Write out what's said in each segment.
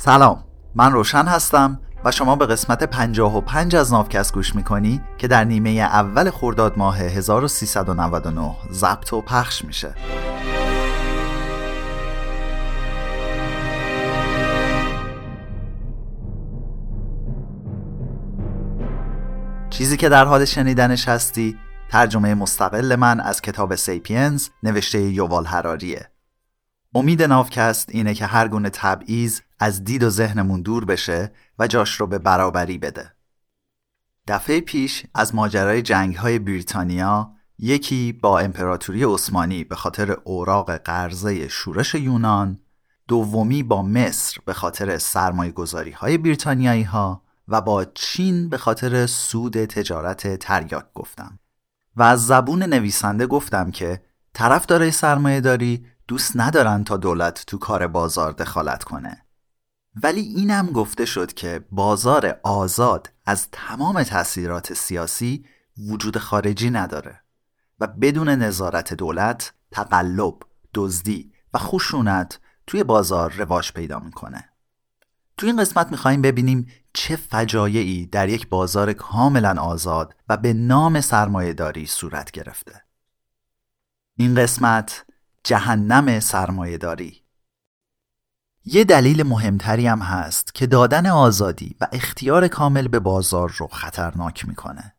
سلام. من روشن هستم و شما به قسمت 55 از نافکست گوش می‌کنی که در نیمه اول خرداد ماه 1399 ضبط و پخش میشه. چیزی که در حال شنیدنش هستی ترجمه مستقل من از کتاب سیپینز نوشته یووال هراریه امید نافکست اینه که هر گونه تبعیض از دید و ذهنمون دور بشه و جاش رو به برابری بده. دفعه پیش از ماجرای جنگ های بریتانیا یکی با امپراتوری عثمانی به خاطر اوراق قرضه شورش یونان دومی با مصر به خاطر سرمایه گذاری های بریتانیایی ها و با چین به خاطر سود تجارت تریاک گفتم و از زبون نویسنده گفتم که طرف داره سرمایه داری دوست ندارن تا دولت تو کار بازار دخالت کنه ولی اینم گفته شد که بازار آزاد از تمام تاثیرات سیاسی وجود خارجی نداره و بدون نظارت دولت تقلب، دزدی و خشونت توی بازار رواج پیدا می‌کنه. توی این قسمت می‌خوایم ببینیم چه فجایعی در یک بازار کاملا آزاد و به نام سرمایه داری صورت گرفته. این قسمت جهنم سرمایه داری یه دلیل مهمتری هم هست که دادن آزادی و اختیار کامل به بازار رو خطرناک می‌کنه.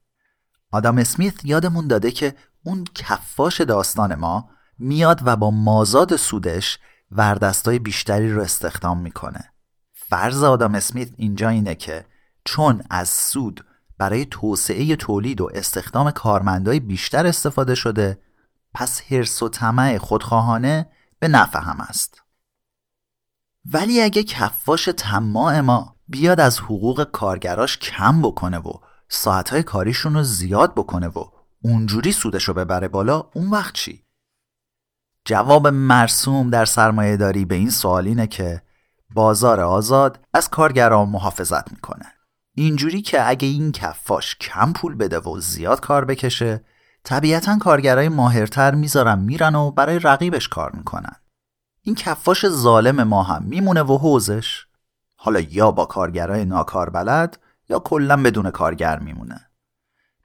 آدم اسمیت یادمون داده که اون کفاش داستان ما میاد و با مازاد سودش وردستای بیشتری رو استخدام می‌کنه. فرض آدم اسمیت اینجا اینه که چون از سود برای توسعه تولید و استخدام کارمندای بیشتر استفاده شده پس حرس و طمع خودخواهانه به نفع هم است. ولی اگه کفاش طماع ما بیاد از حقوق کارگراش کم بکنه و ساعتهای کاریشون رو زیاد بکنه و اونجوری سودش رو ببره بالا اون وقت چی؟ جواب مرسوم در سرمایه داری به این سوال اینه که بازار آزاد از کارگران محافظت می‌کنه اینجوری که اگه این کفاش کم پول بده و زیاد کار بکشه طبیعتا کارگرای ماهرتر می‌ذارن میرن و برای رقیبش کار می‌کنن این کفاش ظالم ما هم میمونه و حوزش. حالا یا با کارگرای ناکار بلد یا کلا بدون کارگر میمونه.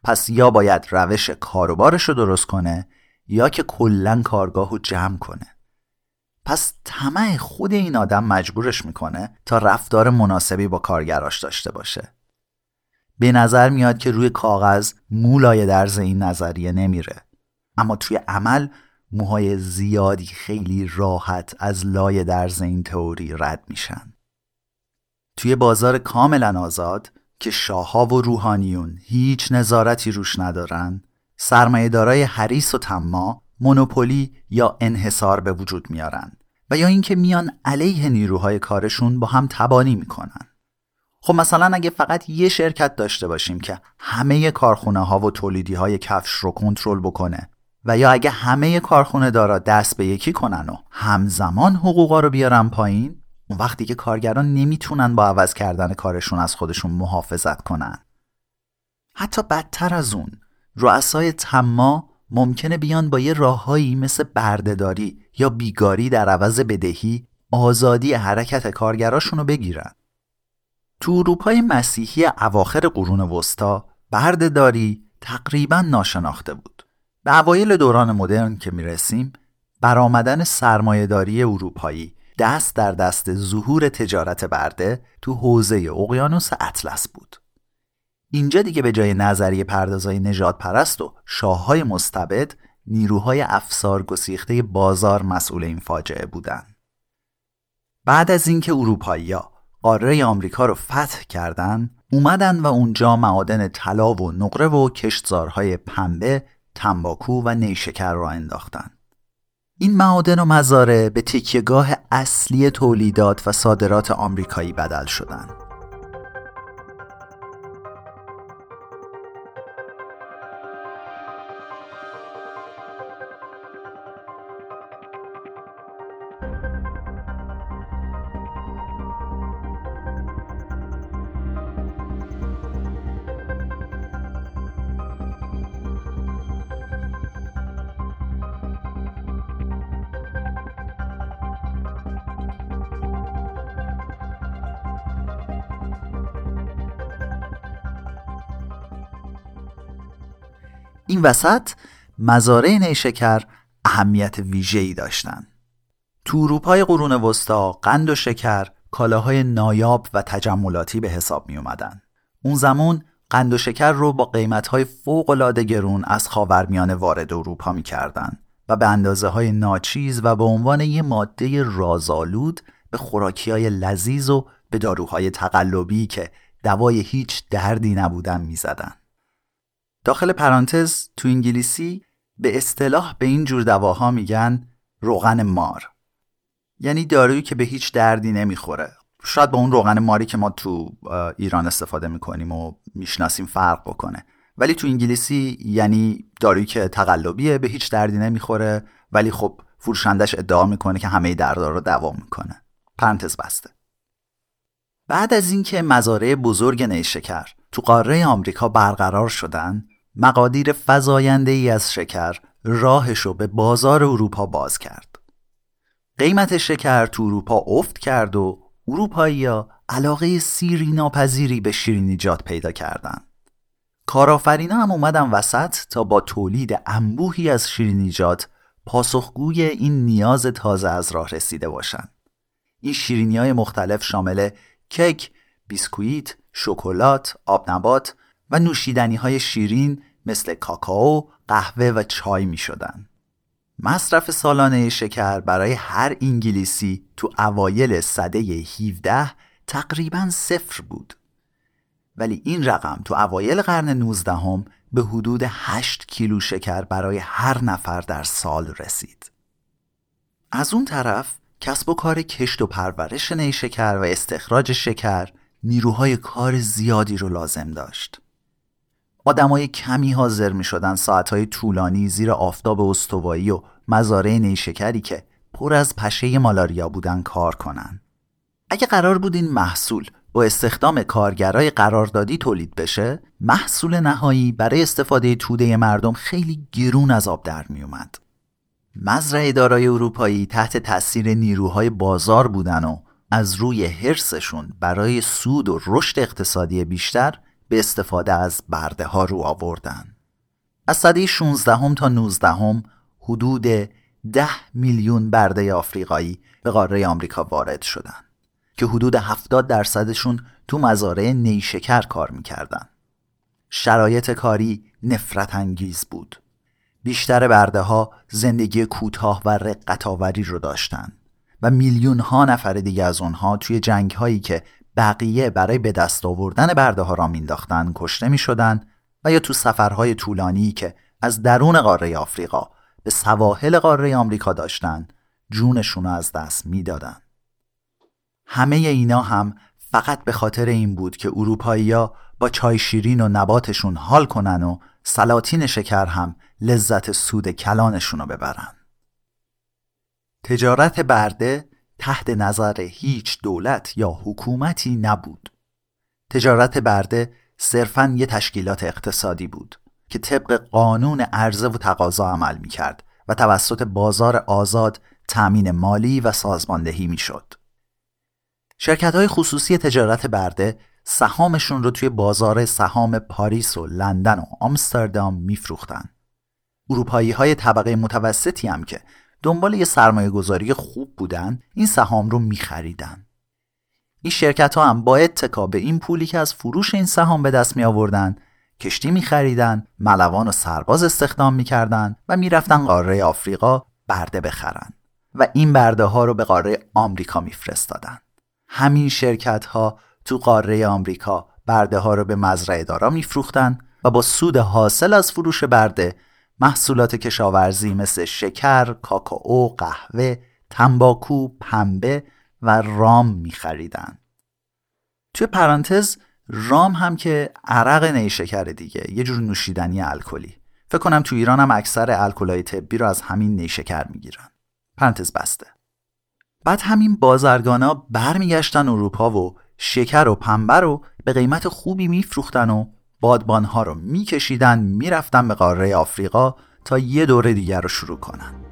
پس یا باید روش کاروبارش رو درست کنه یا که کلا کارگاه رو جمع کنه. پس طمع خود این آدم مجبورش می‌کنه تا رفتار مناسبی با کارگراش داشته باشه. به نظر میاد که روی کاغذ مولای درز این نظریه نمیره. اما توی عمل موهای زیادی خیلی راحت از لای درز این تئوری رد میشن. توی بازار کاملا آزاد که شاهها و روحانیون هیچ نظارتی روش ندارن سرمایه دارای حریس و تما مونوپولی یا انحصار به وجود میارن و یا اینکه میان علیه نیروهای کارشون با هم تبانی می‌کنن. خب مثلا اگه فقط یه شرکت داشته باشیم که همه کارخونه ها و تولیدی های کفش رو کنترل بکنه و یا اگه همه کارخونه دارا دست به یکی کنن و همزمان حقوقا رو بیارن پایین اون وقتی که کارگران نمی‌تونن با عوض کردن کارشون از خودشون محافظت کنن. حتی بدتر از اون رؤسای تما ممکنه بیان با یه راههایی مثل بردهداری یا بیگاری در عوض بدهی آزادی حرکت کارگراشون رو بگیرن. تو اروپای مسیحی اواخر قرون وسطا بردهداری تقریبا ناشناخته بود. به اوایل دوران مدرن که می‌رسیم برآمدن سرمایهداری اروپایی دست در دست ظهور تجارت برده تو حوزه اقیانوس اطلس بود اینجا دیگه به جای نظریه پردازای نجات پرست و شاههای مستبد نیروهای افسار گسیخته بازار مسئول این فاجعه بودند. بعد از اینکه اروپایی‌ها قاره آمریکا رو فتح کردن اومدن و اونجا معادن طلا و نقره و کشتزارهای پنبه تنباکو و نیشکر را انداختن این معادن و مزاره به تکیهگاه اصلی تولیدات و صادرات آمریکایی بدل شدند. این وسط مزارع نیشکر اهمیت ویژه‌ای داشتند. تو اروپای قرون وسطا قند و شکر کالاهای نایاب و تجملاتی به حساب می اومدن. اون زمان قند و شکر رو با قیمتهای فوق‌العاده گرون از خاورمیانه وارد اروپا می‌کردن و به اندازه های ناچیز و به عنوان یه ماده رازآلود به خوراکی های لذیذ و به داروهای تقلبی که دوای هیچ دردی نبودن می‌زدن. داخل پرانتز تو انگلیسی به اصطلاح به این جور دواها میگن روغن مار. یعنی دارویی که به هیچ دردی نمی‌خوره. شاید با اون روغن ماری که ما تو ایران استفاده می‌کنیم و می‌شناسیم فرق بکنه. ولی تو انگلیسی یعنی دارویی که تقلبیه به هیچ دردی نمی‌خوره. ولی خب فروشندش ادعا می‌کنه که همه دردها رو دوا می‌کنه. پرانتز بسته. بعد از اینکه مزارع بزرگ نیشکر تو قاره آمریکا برقرار شدن مقادیر فزاینده ای از شکر راهش رو به بازار اروپا باز کرد قیمت شکر تو اروپا افت کرد و اروپایی ها علاقه سیری ناپذیری به شیرینیجات پیدا کردند. کارآفرینا هم اومدن وسط تا با تولید انبوهی از شیرینیجات پاسخگوی این نیاز تازه از راه رسیده باشند. این شیرینی های مختلف شامل کیک، بیسکویت، شکلات، آبنبات و نوشیدنی های شیرین مثل کاکائو، قهوه و چای می شدن. مصرف سالانه شکر برای هر انگلیسی تو اوایل صده 17 تقریبا صفر بود. ولی این رقم تو اوایل قرن 19 هم به حدود 8 کیلو شکر برای هر نفر در سال رسید. از اون طرف کسب و کار کشت و پرورش نیشکر و استخراج شکر نیروهای کار زیادی رو لازم داشت. آدمای کمی حاضر می شدن ساعتهای طولانی زیر آفتاب استوایی و مزارع نیشکری که پر از پشه مالاریا بودن کار کنن. اگه قرار بود این محصول با استخدام کارگرای قراردادی تولید بشه محصول نهایی برای استفاده توده مردم خیلی گرون از آب در می اومد. مزرعه دارای اروپایی تحت تاثیر نیروهای بازار بودن و از روی حرسشون برای سود و رشد اقتصادی بیشتر به استفاده از برده ها رو آوردن. از سده 16 هم تا 19 هم حدود 10 میلیون برده آفریقایی به قاره آمریکا وارد شدند که حدود 70 درصدشون تو مزارع نیشکر کار می‌کردن. شرایط کاری نفرت انگیز بود. بیشتر برده ها زندگی کوتاه و رقت رو داشتن و میلیون ها نفر دیگه از اونها توی جنگ هایی که بقیه برای به دست آوردن برده ها را مینداختن کشته می شدن و یا تو سفرهای طولانی که از درون قاره آفریقا به سواحل قاره آمریکا داشتن جونشون از دست می‌دادن. همه اینا هم فقط به خاطر این بود که اروپایی‌ها با چای شیرین و نباتشون حال کنن و سلاطین شکر هم لذت سود کلانشون رو ببرن. تجارت برده تحت نظر هیچ دولت یا حکومتی نبود. تجارت برده صرفاً یه تشکیلات اقتصادی بود که طبق قانون عرضه و تقاضا عمل می کرد و توسط بازار آزاد تأمین مالی و سازماندهی می شد. شرکت های خصوصی تجارت برده سهامشون رو توی بازار سهام پاریس و لندن و آمستردام میفروختن. اروپایی های طبقه متوسطی هم که دنبال یه سرمایه گذاری خوب بودن این سهام رو میخریدن. این شرکت ها هم با اتکا به این پولی که از فروش این سهام به دست می آوردن کشتی می خریدن، ملوان و سرباز استخدام می کردن و می‌رفتن قاره آفریقا برده بخرن و این برده ها رو به قاره آمریکا میفرستادن. همین شرکت ها تو قاره آمریکا برده ها رو به مزرعه دارا میفروختن و با سود حاصل از فروش برده محصولات کشاورزی مثل شکر، کاکائو، قهوه، تنباکو، پنبه و رام میخریدن. توی پرانتز رام هم که عرق نیشکر دیگه یه جور نوشیدنی الکلی. فکر کنم تو ایران هم اکثر الکلای طبی رو از همین نیشکر می‌گیرن. پرانتز بسته. بعد همین بازرگانا برمیگشتن اروپا و شکر و پنبه رو به قیمت خوبی میفروختن و بادبانها رو میکشیدن می‌رفتن به قاره آفریقا تا یه دوره دیگر رو شروع کنن.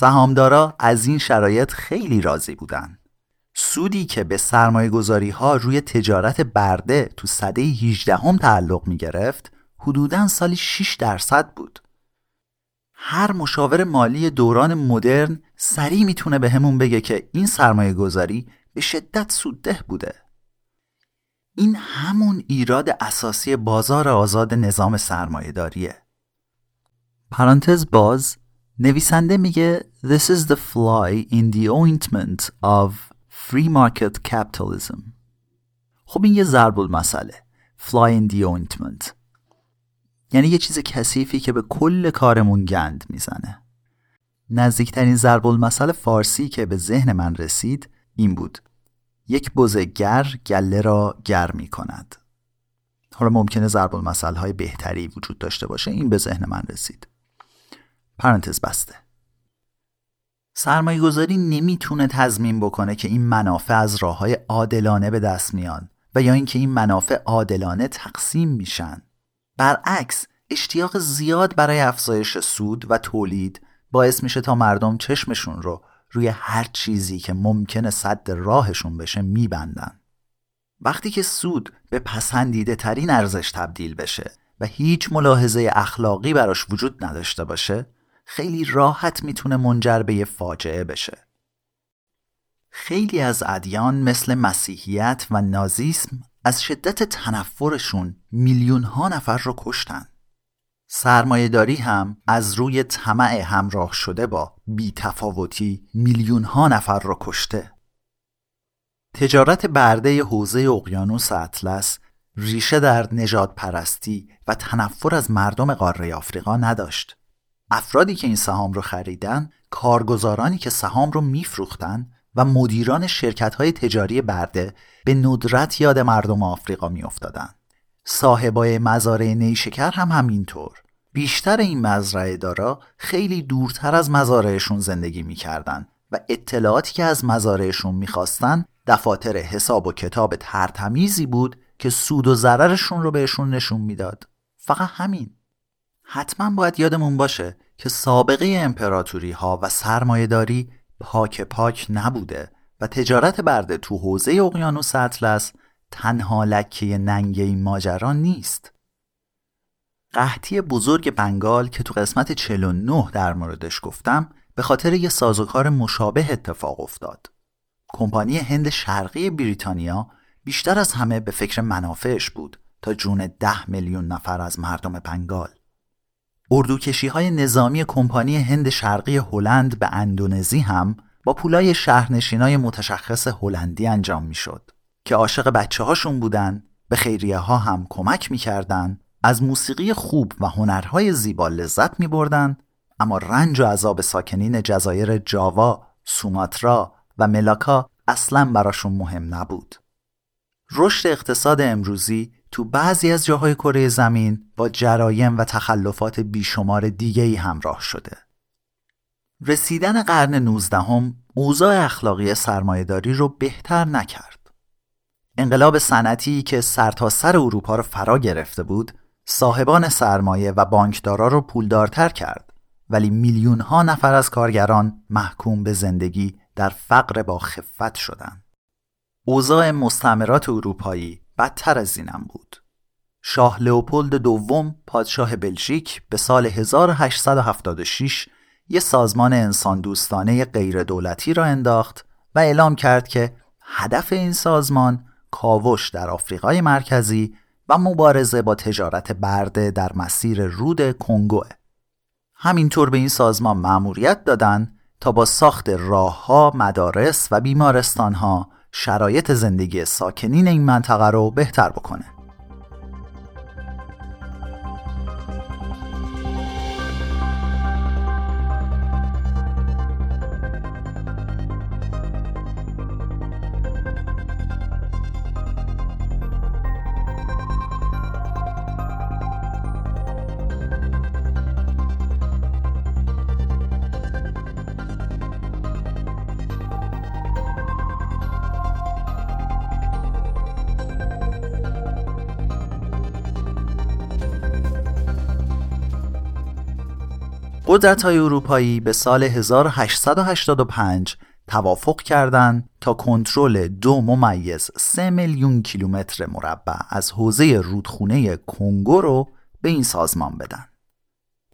سهامدارا از این شرایط خیلی راضی بودن. سودی که به سرمایه گذاری ها روی تجارت برده تو صده 18 هم تعلق می گرفت حدوداً سالی 6 درصد بود. هر مشاور مالی دوران مدرن سریع می‌تونه به همون بگه که این سرمایه گذاری به شدت سودده بوده. این همون ایراد اساسی بازار آزاد نظام سرمایه داریه. پرانتز باز نویسنده میگه This is the fly in the ointment of free market capitalism. خب این یه ضرب المثله. fly in the ointment. یعنی یه چیز کثیفی که به کل کارمون گند می‌زنه. نزدیکترین ضرب المثل فارسی که به ذهن من رسید این بود. یک بزه گر گله را گر می کند حالا ممکنه ضرب المثل های بهتری وجود داشته باشه. این به ذهن من رسید. پرانتز بسته. سرمایه گذاری نمی‌تونه تضمین بکنه که این منافع از راه های عادلانه به دست میان و یا اینکه این منافع عادلانه تقسیم میشن. برعکس اشتیاق زیاد برای افزایش سود و تولید باعث میشه تا مردم چشمشون رو روی هر چیزی که ممکنه صد راهشون بشه میبندن. وقتی که سود به پسندیده ترین ارزش تبدیل بشه و هیچ ملاحظه اخلاقی براش وجود نداشته باشه خیلی راحت می‌تونه منجر به یه فاجعه بشه. خیلی از ادیان مثل مسیحیت و نازیسم از شدت تنفرشون میلیون ها نفر رو کشتن. سرمایهداری هم از روی طمع همراه شده با بیتفاوتی میلیون ها نفر رو کشته. تجارت برده حوزه اقیانوس اطلس ریشه در نجات پرستی و تنفر از مردم قاره آفریقا نداشت. افرادی که این سهام رو خریدن کارگزارانی که سهام رو میفروختن و مدیران شرکت های تجاری برده به ندرت یاد مردم آفریقا میافتادن. صاحبای مزارع نیشکر هم همینطور. بیشتر این مزرعه دارا خیلی دورتر از مزارعشون زندگی می‌کردن و اطلاعاتی که از مزارعشون می‌خواستن دفاتر حساب و کتاب ترتمیزی بود که سود و ضررشون رو بهشون نشون می‌داد. فقط همین. حتما باید یادمون باشه که سابقه امپراتوری ها و سرمایهداری پاک پاک نبوده و تجارت برده تو حوزه اقیانوس اطلس تنها لکه ننگ این ماجرا نیست. قحطی بزرگ بنگال که تو قسمت 49 در موردش گفتم به خاطر یه سازوکار مشابه اتفاق افتاد. کمپانی هند شرقی بریتانیا بیشتر از همه به فکر منافعش بود تا جون ده میلیون نفر از مردم بنگال. اردوکشی های نظامی کمپانی هند شرقی هلند به اندونزی هم با پولای شهرنشینای متشخص هلندی انجام می‌شد که عاشق بچه هاشون بودن به خیریه ها هم کمک می‌کردن از موسیقی خوب و هنرهای زیبا لذت می بردن اما رنج و عذاب ساکنین جزایر جاوا، سوماترا و ملاکا اصلا براشون مهم نبود. رشد اقتصاد امروزی تو بعضی از جاهای کره زمین با جرایم و تخلفات بیشمار دیگه ای همراه شده. رسیدن قرن نوزدهم اوضاع اخلاقی سرمایهداری رو بهتر نکرد. انقلاب صنعتی که سرتاسر سر اروپا رو فرا گرفته بود، صاحبان سرمایه و بانکدارا رو پولدارتر کرد، ولی میلیون ها نفر از کارگران محکوم به زندگی در فقر با خفت شدند. اوضاع مستعمرات اروپایی بدتر از اینم بود. شاه لئوپولد دوم پادشاه بلژیک به سال 1876 یه سازمان انسان دوستانه غیر دولتی را انداخت و اعلام کرد که هدف این سازمان کاوش در آفریقای مرکزی و مبارزه با تجارت برده در مسیر رود کنگوه. همینطور به این سازمان مأموریت دادند تا با ساخت راهها، مدارس و بیمارستانها شرایط زندگی ساکنین این منطقه رو بهتر بکنه. قدرت های اروپایی به سال 1885 توافق کردند تا کنترل دو ممیز سه میلیون کیلومتر مربع از حوزه رودخونه کنگو رو به این سازمان بدن.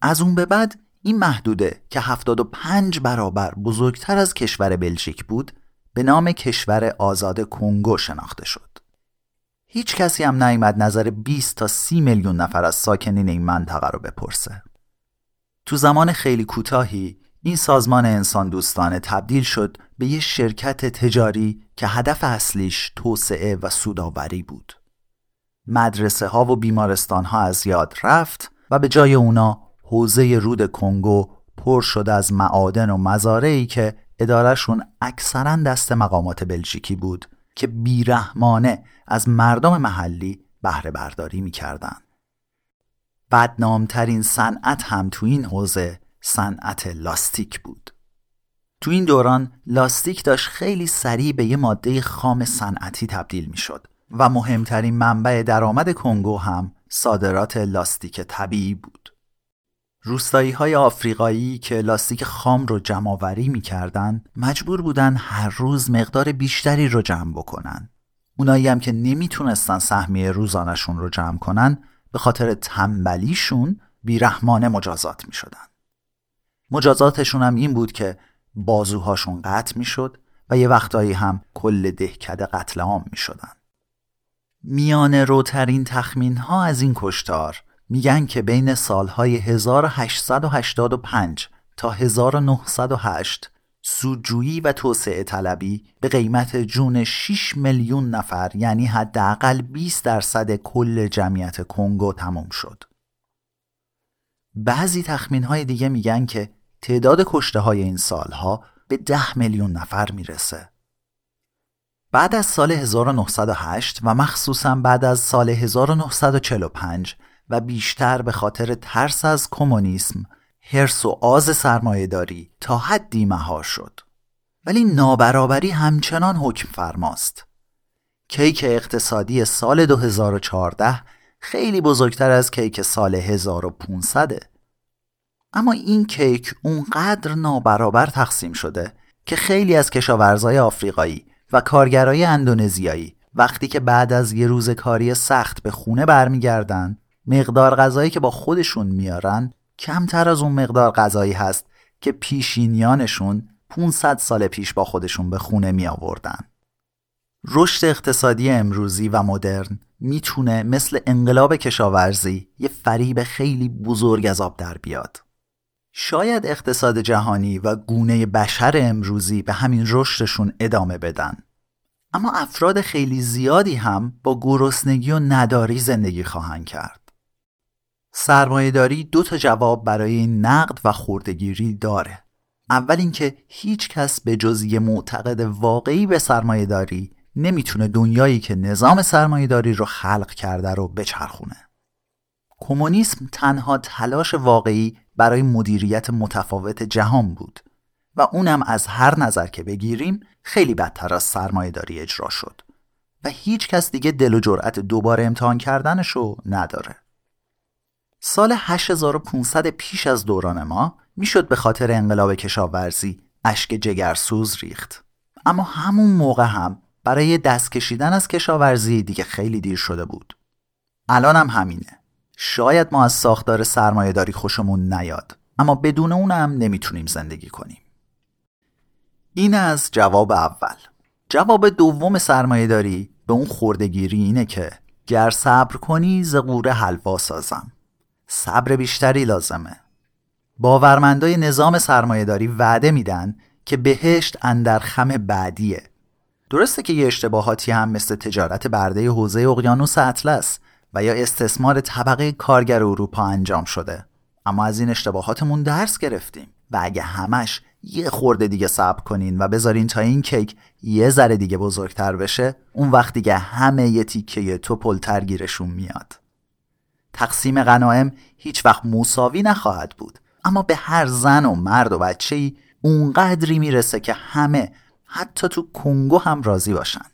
از اون به بعد این محدوده که 75 برابر بزرگتر از کشور بلژیک بود به نام کشور آزاد کنگو شناخته شد. هیچ کسی هم نیامد نظر 20 تا 30 میلیون نفر از ساکنین این منطقه رو بپرسه. تو زمان خیلی کوتاهی این سازمان انسان دوستانه تبدیل شد به یه شرکت تجاری که هدف اصلیش توسعه و سوداوری بود. مدرسه ها و بیمارستان ها از یاد رفت و به جای اونا حوزه رود کنگو پر شده از معادن و مزارعی که ادارهشون اکثرا دست مقامات بلژیکی بود که بیرحمانه از مردم محلی بهره برداری می‌کردن. بدنامترین صنعت هم تو این حوزه صنعت لاستیک بود. تو این دوران لاستیک داشت خیلی سریع به یه ماده خام صنعتی تبدیل می شد و مهمترین منبع درآمد کنگو هم صادرات لاستیک طبیعی بود. روستایی های آفریقایی که لاستیک خام رو جمع آوری می‌کردن مجبور بودن هر روز مقدار بیشتری رو جمع بکنن. اونایی هم که نمی‌تونستن سهمیه روزانشون رو جمع کنن به خاطر تنبلیشون بیرحمانه مجازات می‌شدن. مجازاتشون هم این بود که بازوهاشون قطع می‌شد و یه وقتایی هم کل دهکده قتل عام می شدن. میان روترین تخمین ها از این کشتار میگن که بین سالهای 1885 تا 1908 سودجویی و توسعه طلبی به قیمت جون 6 میلیون نفر یعنی حداقل 20 درصد کل جمعیت کنگو تمام شد. بعضی تخمین های دیگه میگن که تعداد کشته های این سالها به 10 میلیون نفر می‌رسه. بعد از سال 1908 و مخصوصا بعد از سال 1945 و بیشتر به خاطر ترس از کمونیسم هرس و آز سرمایهداری تا حدی مهار شد. ولی نابرابری همچنان حکم فرماست. کیک اقتصادی سال 2014 خیلی بزرگتر از کیک سال 1500 اما این کیک اونقدر نابرابر تقسیم شده که خیلی از کشاورزای آفریقایی و کارگرای اندونزیایی وقتی که بعد از یه روز کاری سخت به خونه برمیگردن مقدار غذایی که با خودشون میارن کمتر از اون مقدار غذایی هست که پیشینیانشون 500 سال پیش با خودشون به خونه می آوردن. رشد اقتصادی امروزی و مدرن می‌تونه مثل انقلاب کشاورزی یه فریب خیلی بزرگ از آب در بیاد. شاید اقتصاد جهانی و گونه بشر امروزی به همین رشدشون ادامه بدن. اما افراد خیلی زیادی هم با گرسنگی و نداری زندگی خواهند کرد. سرمایهداری دو تا جواب برای نقد و خوردگیری داره. اول اینکه هیچ کس به جز معتقد واقعی به سرمایهداری نمی‌تونه دنیایی که نظام سرمایهداری رو خلق کرده رو بچرخونه. کمونیسم تنها تلاش واقعی برای مدیریت متفاوت جهان بود و اونم از هر نظر که بگیریم خیلی بدتر از سرمایهداری اجرا شد و هیچ کس دیگه دل و جرأت دوباره امتحان کردنش رو نداره. سال 8500 پیش از دوران ما می‌شد به خاطر انقلاب کشاورزی اشک جگرسوز ریخت. اما همون موقع هم برای دست کشیدن از کشاورزی دیگه خیلی دیر شده بود. الان هم همینه. شاید ما از ساختار سرمایهداری خوشمون نیاد اما بدون اونم نمی‌تونیم زندگی کنیم. این از جواب اول. جواب دوم سرمایهداری به اون خوردگیری اینه که گر صبر کنی زقوره حلوا سازم. صبر بیشتری لازمه. باورمندای نظام سرمایهداری وعده میدن که بهشت اندر خم بعدیه. درسته که یه اشتباهاتی هم مثل تجارت برده حوزه اقیانوس اطلس و یا استثمار طبقه کارگر اروپا انجام شده. اما از این اشتباهاتمون درس گرفتیم و اگه همش یه خورده دیگه صبر کنین و بذارین تا این کیک یه ذره دیگه بزرگتر بشه اون وقت دیگه همه یه تیکه تو پلتر گیرشون میاد. تقسیم غنایم هیچ وقت مساوی نخواهد بود. اما به هر زن و مرد و بچه ای اونقدری می‌رسه که همه حتی تو کنگو هم راضی باشن.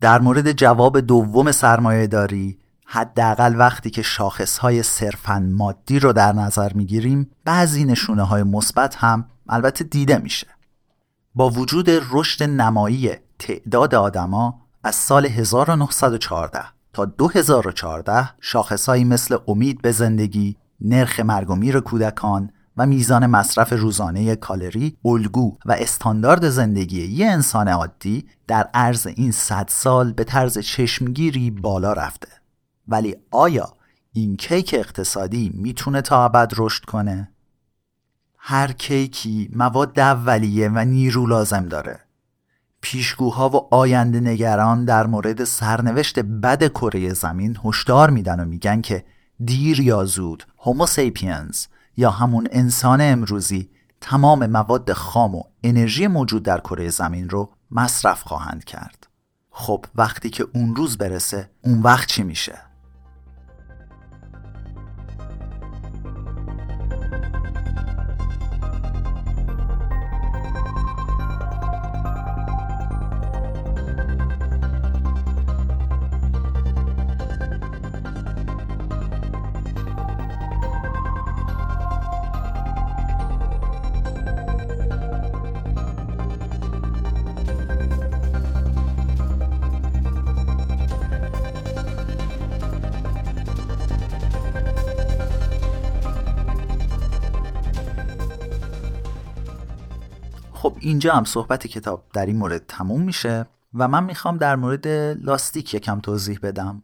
در مورد جواب دوم سرمایه داری حداقل وقتی که شاخصهای صرفا مادی رو در نظر می‌گیریم بعضی نشونه های مثبت هم البته دیده میشه. با وجود رشد نمایی تعداد آدما از سال 1914 تا 2014 شاخصهایی مثل امید به زندگی، نرخ مرگ و میر کودکان و میزان مصرف روزانه کالری، الگو و استاندارد زندگی یه انسان عادی در عرض این صد سال به طرز چشمگیری بالا رفته. ولی آیا این کیک اقتصادی می‌تونه تا ابد رشد کنه؟ هر کیکی مواد اولیه و نیرو لازم داره. پیشگوها و آینده نگران در مورد سرنوشت بد کره زمین هشدار میدن و میگن که دیر یا زود هوموسیپینز یا همون انسان امروزی تمام مواد خام و انرژی موجود در کره زمین رو مصرف خواهند کرد. خب وقتی که اون روز برسه اون وقت چی میشه؟ خب اینجا هم صحبت کتاب در این مورد تموم میشه و من می‌خوام در مورد لاستیک یکم توضیح بدم.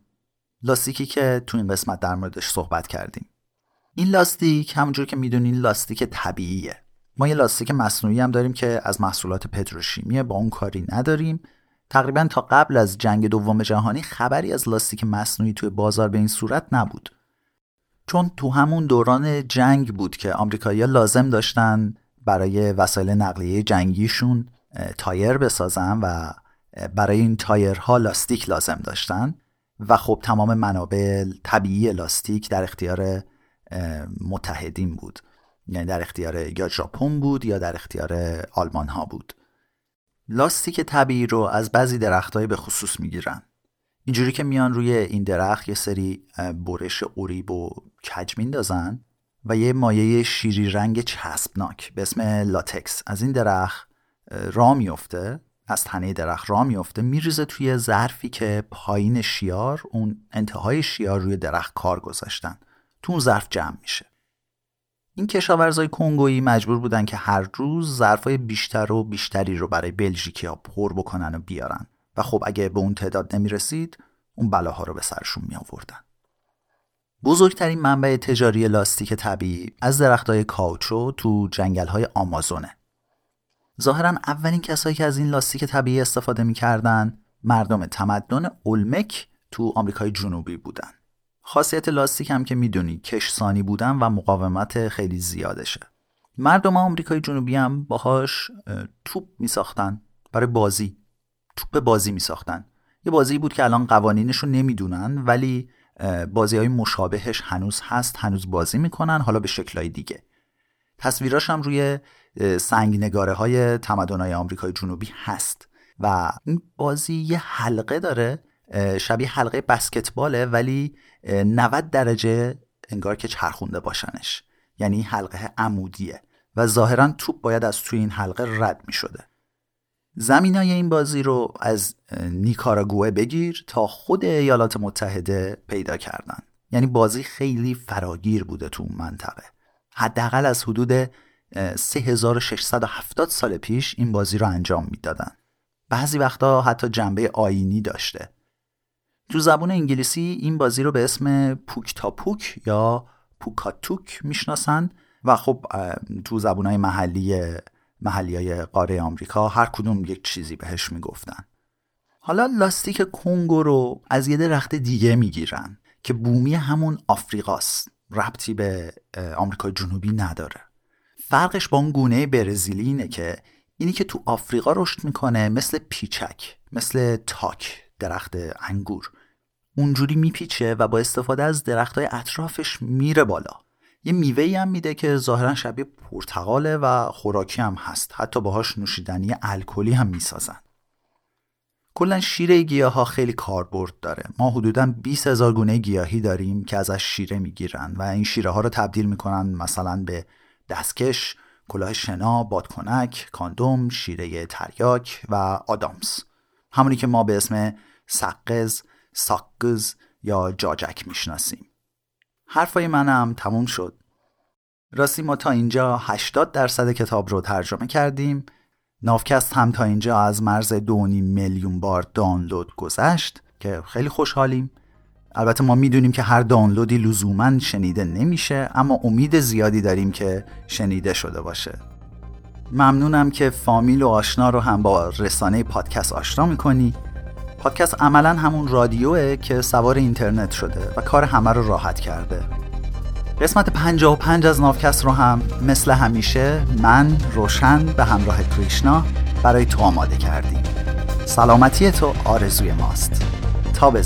لاستیکی که تو این قسمت در موردش صحبت کردیم. این لاستیک همونجور که می‌دونین لاستیک طبیعیه. ما یه لاستیک مصنوعی هم داریم که از محصولات پتروشیمیه با اون کاری نداریم. تقریبا تا قبل از جنگ دوم جهانی خبری از لاستیک مصنوعی توی بازار به این صورت نبود. چون تو همون دوران جنگ بود که آمریکایی‌ها لازم داشتن برای وسایل نقلیه جنگیشون تایر بسازن و برای این تایرها لاستیک لازم داشتن. و خب تمام منابع طبیعی لاستیک در اختیار متحدین بود. یعنی در اختیار یا ژاپن بود یا در اختیار آلمان ها بود. لاستیک طبیعی رو از بعضی درختهایی به خصوص می‌گیرن. اینجوری که میان روی این درخت یه سری برش اوریب و کج میندازن. و یه مایه شیری رنگ چسبناک به اسم لاتکس. از این درخت را میفته از تنه درخت را میفته میریزه توی ظرفی که پایین شیار اون انتهای شیار روی درخت کار گذاشتن. تو اون ظرف جمع میشه. این کشاورزای کنگویی مجبور بودن که هر روز ظرفای بیشتر و بیشتری رو برای بلژیکیا پر بکنن و بیارن. و خب اگه به اون تعداد نمی‌رسید اون بلاها رو به سرشون می آوردن. بزرگترین منبع تجاری لاستیک طبیعی از درختای کاوچو تو جنگل آمازونه. ظاهرا اولین کسایی که از این لاستیک طبیعی استفاده می‌کردن مردم تمدن اولمک تو آمریکای جنوبی بودن. خاصیت لاستیک هم که می‌دونی کشسانی بودن و مقاومت خیلی زیادشه. مردم آمریکای جنوبی هم باهاش توپ میساختن برای بازی. توپ بازی میساختن. یه بازی بود که الان قوانینش رو نمی‌دونن ولی بازی های مشابهش هنوز هست هنوز بازی می‌کنن حالا به شکلهای دیگه. تصویراش هم روی سنگ نگاره های تمدن های آمریکای جنوبی هست و این بازی یه حلقه داره شبیه حلقه بسکتباله ولی 90 درجه انگار که چرخونده باشنش. یعنی حلقه عمودیه و ظاهرا توپ باید از توی این حلقه رد می شده زمین های این بازی رو از نیکاراگوه بگیر تا خود ایالات متحده پیدا کردن. یعنی بازی خیلی فراگیر بوده تو اون منطقه. حداقل از حدود 3670 سال پیش این بازی رو انجام می‌دادن. بعضی وقتا حتی جنبه آینی داشته. تو زبون انگلیسی این بازی رو به اسم پوک تا پوک یا پوکاتوک می‌شناسن و خب تو زبونهای محلی محلی های قاره آمریکا هر کدوم یک چیزی بهش می‌گفتن. حالا لاستیک کنگو رو از یه درخت دیگه می‌گیرن که بومی همون آفریقاست. ربطی به آمریکا جنوبی نداره. فرقش با اون گونه برزیلی اینه که اینی که تو آفریقا رشد می‌کنه مثل پیچک مثل تاک درخت انگور. اونجوری میپیچه و با استفاده از درختهای اطرافش میره بالا. یه میوه هم میده که ظاهرا شبیه پرتقاله و خوراکی هم هست. حتی باهاش نوشیدنی الکلی هم می‌سازن. کلا شیره گیاه ها خیلی کاربرد داره. ما حدودا 20 هزار گونه گیاهی داریم که ازش شیره می‌گیرن و این شیره ها رو تبدیل می‌کنن مثلا به دستکش کلاه شنا بادکنک کاندوم شیره تریاک و آدامس. همونی که ما به اسم سقز ساقز یا جاجک می‌شناسیم. حرفای منم تموم شد. راستی ما تا اینجا 80 درصد کتاب رو ترجمه کردیم. نافکست هم تا اینجا از مرز دونی میلیون بار دانلود گذشت که خیلی خوشحالیم. البته ما می‌دونیم که هر دانلودی لزوما شنیده نمیشه اما امید زیادی داریم که شنیده شده باشه. ممنونم که فامیل و آشنا رو هم با رسانه پادکست آشنا می‌کنی. پادکست عملا همون رادیوه که سوار اینترنت شده و کار همه رو راحت کرده. قسمت 55 از نافکست رو هم مثل همیشه من روشن به همراه کریشنا برای تو آماده کردیم. سلامتی تو آرزوی ماست. تا به